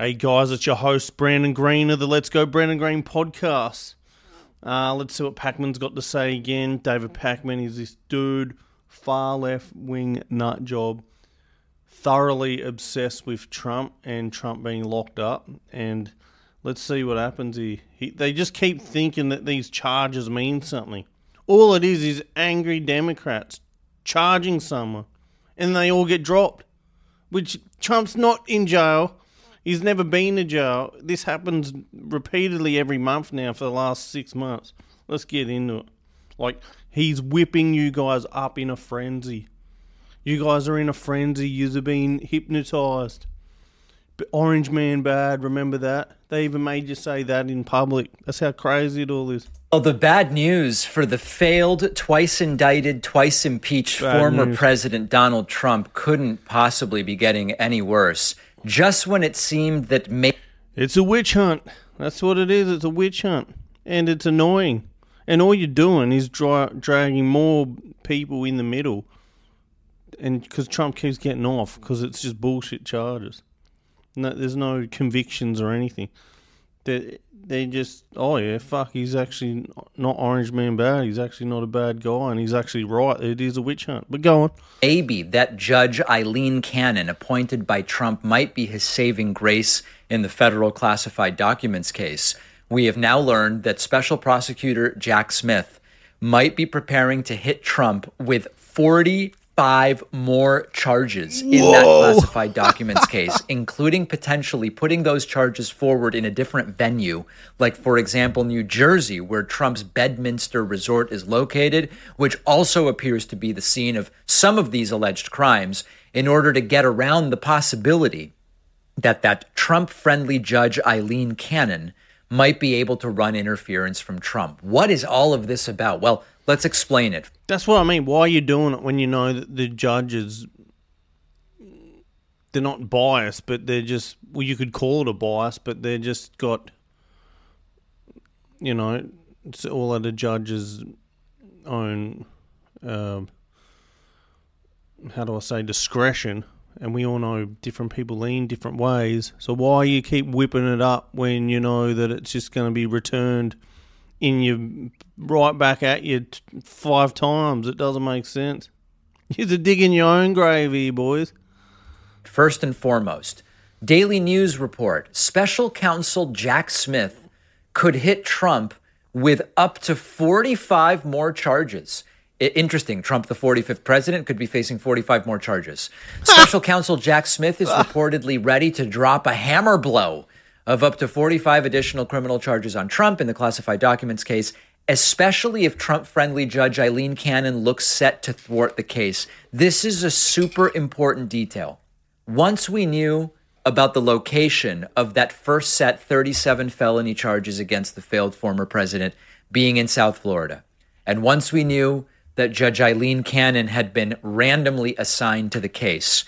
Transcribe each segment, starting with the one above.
Hey guys, it's your host Brandon Green of the Let's Go Brandon Green podcast. Uh, let's see what Pakman's got to say again. David Pakman is this dude, far left wing nut job, thoroughly obsessed with Trump and Trump being locked up. And let's see what happens here. He, they just keep thinking that these charges mean something. All it is is angry Democrats charging someone, and they all get dropped. Which Trump's not in jail. He's never been to jail. This happens repeatedly every month now for the last six months. Let's get into it. Like, he's whipping you guys up in a frenzy. You guys are in a frenzy. You're being hypnotized. Orange Man bad, remember that? They even made you say that in public. That's how crazy it all is. Well, the bad news for the failed, twice indicted, twice impeached bad former news. President Donald Trump couldn't possibly be getting any worse. Just when it seemed that may- It's a witch hunt. That's what it is. It's a witch hunt. And it's annoying. And all you're doing is dra- dragging more people in the middle. And because Trump keeps getting off, because it's just bullshit charges. No, there's no convictions or anything. They they just oh yeah fuck he's actually not Orange Man bad. He's actually not a bad guy, and he's actually right. It is a witch hunt. But go on. Maybe that Judge Aileen Cannon, appointed by Trump, might be his saving grace in the federal classified documents case. We have now learned that Special Prosecutor Jack Smith might be preparing to hit Trump with 40 five more charges in Whoa. that classified documents case, including potentially putting those charges forward in a different venue, like, for example, New Jersey, where Trump's Bedminster resort is located, which also appears to be the scene of some of these alleged crimes, in order to get around the possibility that that Trump friendly judge, Aileen Cannon, might be able to run interference from Trump. What is all of this about? Well, let's explain it. That's what I mean. Why are you doing it when you know that the judges they're not biased, but they're just well, you could call it a bias, but they're just got you know, it's all of a judges' own um, how do I say discretion and we all know different people lean different ways. So why you keep whipping it up when you know that it's just going to be returned in you right back at you five times? It doesn't make sense. You're digging your own grave here, boys. First and foremost, Daily News report: Special Counsel Jack Smith could hit Trump with up to 45 more charges interesting. Trump, the 45th president, could be facing 45 more charges. Special counsel Jack Smith is reportedly ready to drop a hammer blow of up to 45 additional criminal charges on Trump in the classified documents case, especially if Trump friendly Judge Aileen Cannon looks set to thwart the case. This is a super important detail. Once we knew about the location of that first set 37 felony charges against the failed former president being in South Florida, and once we knew that Judge Aileen Cannon had been randomly assigned to the case.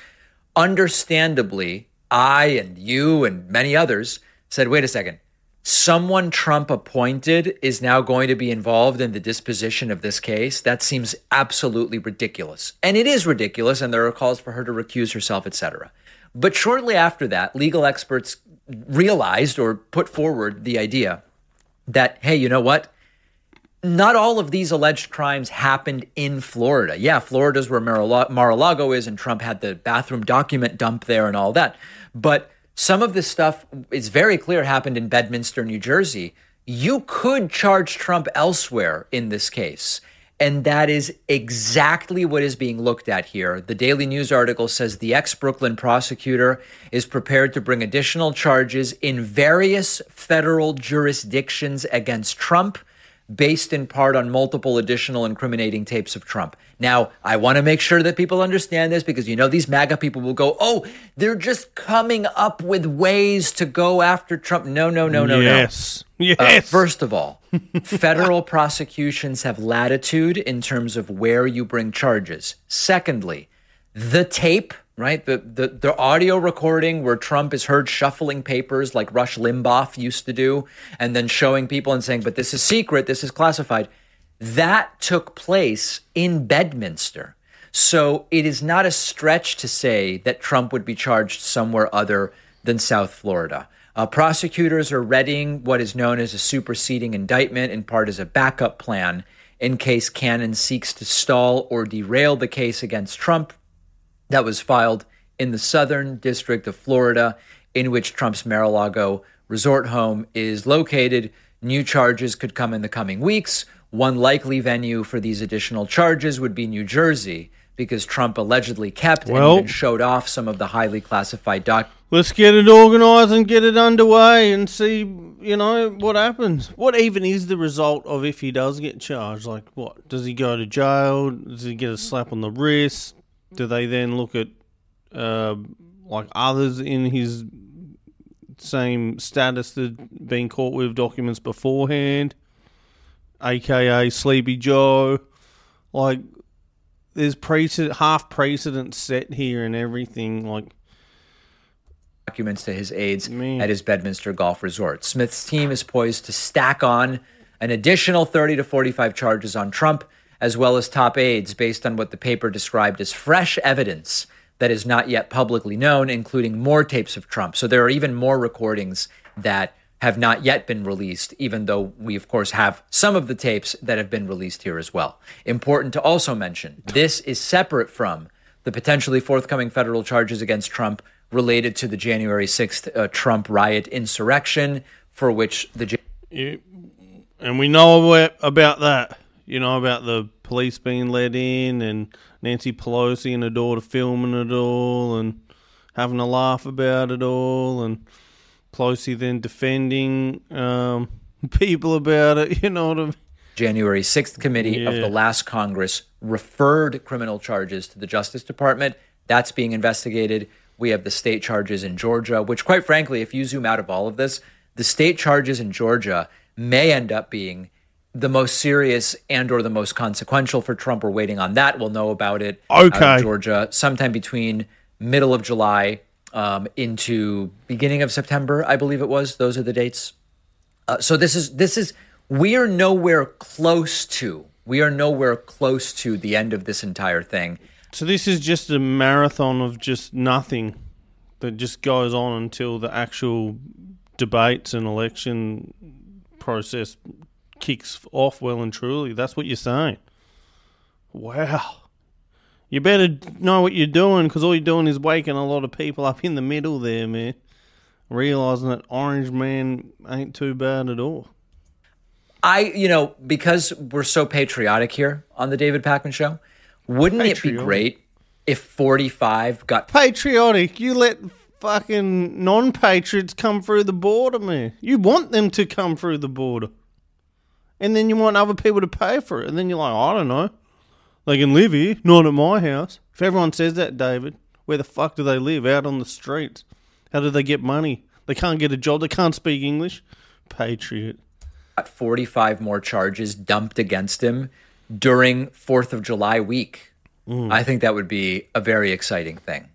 Understandably, I and you and many others said, wait a second, someone Trump appointed is now going to be involved in the disposition of this case? That seems absolutely ridiculous. And it is ridiculous, and there are calls for her to recuse herself, etc. But shortly after that, legal experts realized or put forward the idea that, hey, you know what? not all of these alleged crimes happened in Florida. Yeah, Florida's where Mar-a-Lago is, and Trump had the bathroom document dump there and all that. But some of this stuff is very clear happened in Bedminster, New Jersey. You could charge Trump elsewhere in this case. And that is exactly what is being looked at here. The Daily News article says the ex Brooklyn prosecutor is prepared to bring additional charges in various federal jurisdictions against Trump based in part on multiple additional incriminating tapes of Trump. Now, I want to make sure that people understand this because you know these MAGA people will go, "Oh, they're just coming up with ways to go after Trump." No, no, no, no, yes. no. Yes. Uh, first of all, federal prosecutions have latitude in terms of where you bring charges. Secondly, the tape right? The, the the audio recording where Trump is heard shuffling papers like Rush Limbaugh used to do, and then showing people and saying, "But this is secret. This is classified." That took place in Bedminster. So it is not a stretch to say that Trump would be charged somewhere other than South Florida. Uh, prosecutors are readying what is known as a superseding indictment, in part as a backup plan in case Cannon seeks to stall or derail the case against Trump that was filed in the Southern District of Florida, in which Trump's Mar a Lago resort home is located. New charges could come in the coming weeks. One likely venue for these additional charges would be New Jersey, because Trump allegedly kept well, and even showed off some of the highly classified documents. Let's get it organised and get it underway and see, you know, what happens. What even is the result of if he does get charged? Like, what? Does he go to jail? Does he get a slap on the wrist? Do they then look at, uh, like, others in his same status that been caught with documents beforehand? AKA Sleepy Joe? Like, there's precedent, half precedent set here and everything. Like documents to his aides Man. at his Bedminster Golf Resort. Smith's team is poised to stack on an additional 30 to 45 charges on Trump, as well as top aides, based on what the paper described as fresh evidence that is not yet publicly known, including more tapes of Trump. So there are even more recordings that have not yet been released, even though we, of course, have some of the tapes that have been released here as well. Important to also mention this is separate from the potentially forthcoming federal charges against Trump related to the January 6th uh, Trump riot insurrection, for which the. And we know about that. You know, about the police being let in and Nancy Pelosi and her daughter filming it all and having a laugh about it all and Pelosi then defending um, people about it. You know what I mean? January 6th committee yeah. of the last Congress referred criminal charges to the Justice Department. That's being investigated. We have the state charges in Georgia, which, quite frankly, if you zoom out of all of this, the state charges in Georgia may end up being the most serious and or the most consequential for Trump. We're waiting on that. We'll know about it. Okay. Georgia, sometime between middle of July um, into beginning of September, I believe it was. Those are the dates. Uh, so this is this is we are nowhere close to we are nowhere close to the end of this entire thing. So this is just a marathon of just nothing that just goes on until the actual debates and election process kicks off well and truly. That's what you're saying. Wow you better know what you're doing because all you're doing is waking a lot of people up in the middle there, man. Realizing that Orange Man ain't too bad at all. I, you know, because we're so patriotic here on the David Pakman Show, wouldn't patriotic. it be great if 45 got patriotic? You let fucking non-patriots come through the border, man. You want them to come through the border, and then you want other people to pay for it, and then you're like, I don't know. They can live here, not at my house. If everyone says that, David, where the fuck do they live? Out on the streets. How do they get money? They can't get a job. They can't speak English. Patriot. Got 45 more charges dumped against him during 4th of July week. Mm. I think that would be a very exciting thing.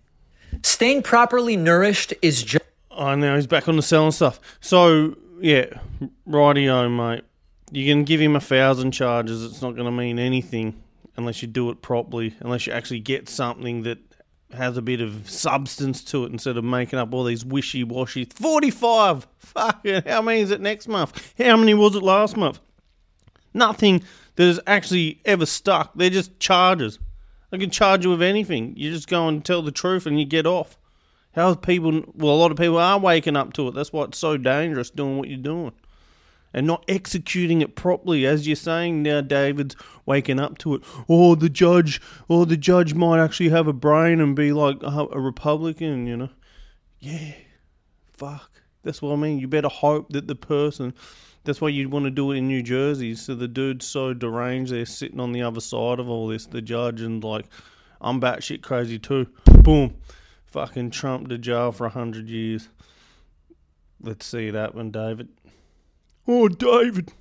Staying properly nourished is just. Oh, now he's back on the selling stuff. So, yeah, rightio, mate. You can give him a thousand charges. It's not going to mean anything unless you do it properly, unless you actually get something that has a bit of substance to it instead of making up all these wishy washy. 45! Fucking, how many is it next month? How many was it last month? Nothing that has actually ever stuck. They're just charges. They can charge you with anything. You just go and tell the truth and you get off. How people, well, a lot of people are waking up to it. That's why it's so dangerous doing what you're doing and not executing it properly. As you're saying now, David's waking up to it. Or oh, the judge, or oh, the judge might actually have a brain and be like a, a Republican, you know? Yeah, fuck. That's what I mean. You better hope that the person. That's why you'd want to do it in New Jersey. So the dude's so deranged, they're sitting on the other side of all this, the judge, and like, I'm batshit crazy too. Boom. Fucking Trump to jail for a hundred years. Let's see that one, David. Oh, David.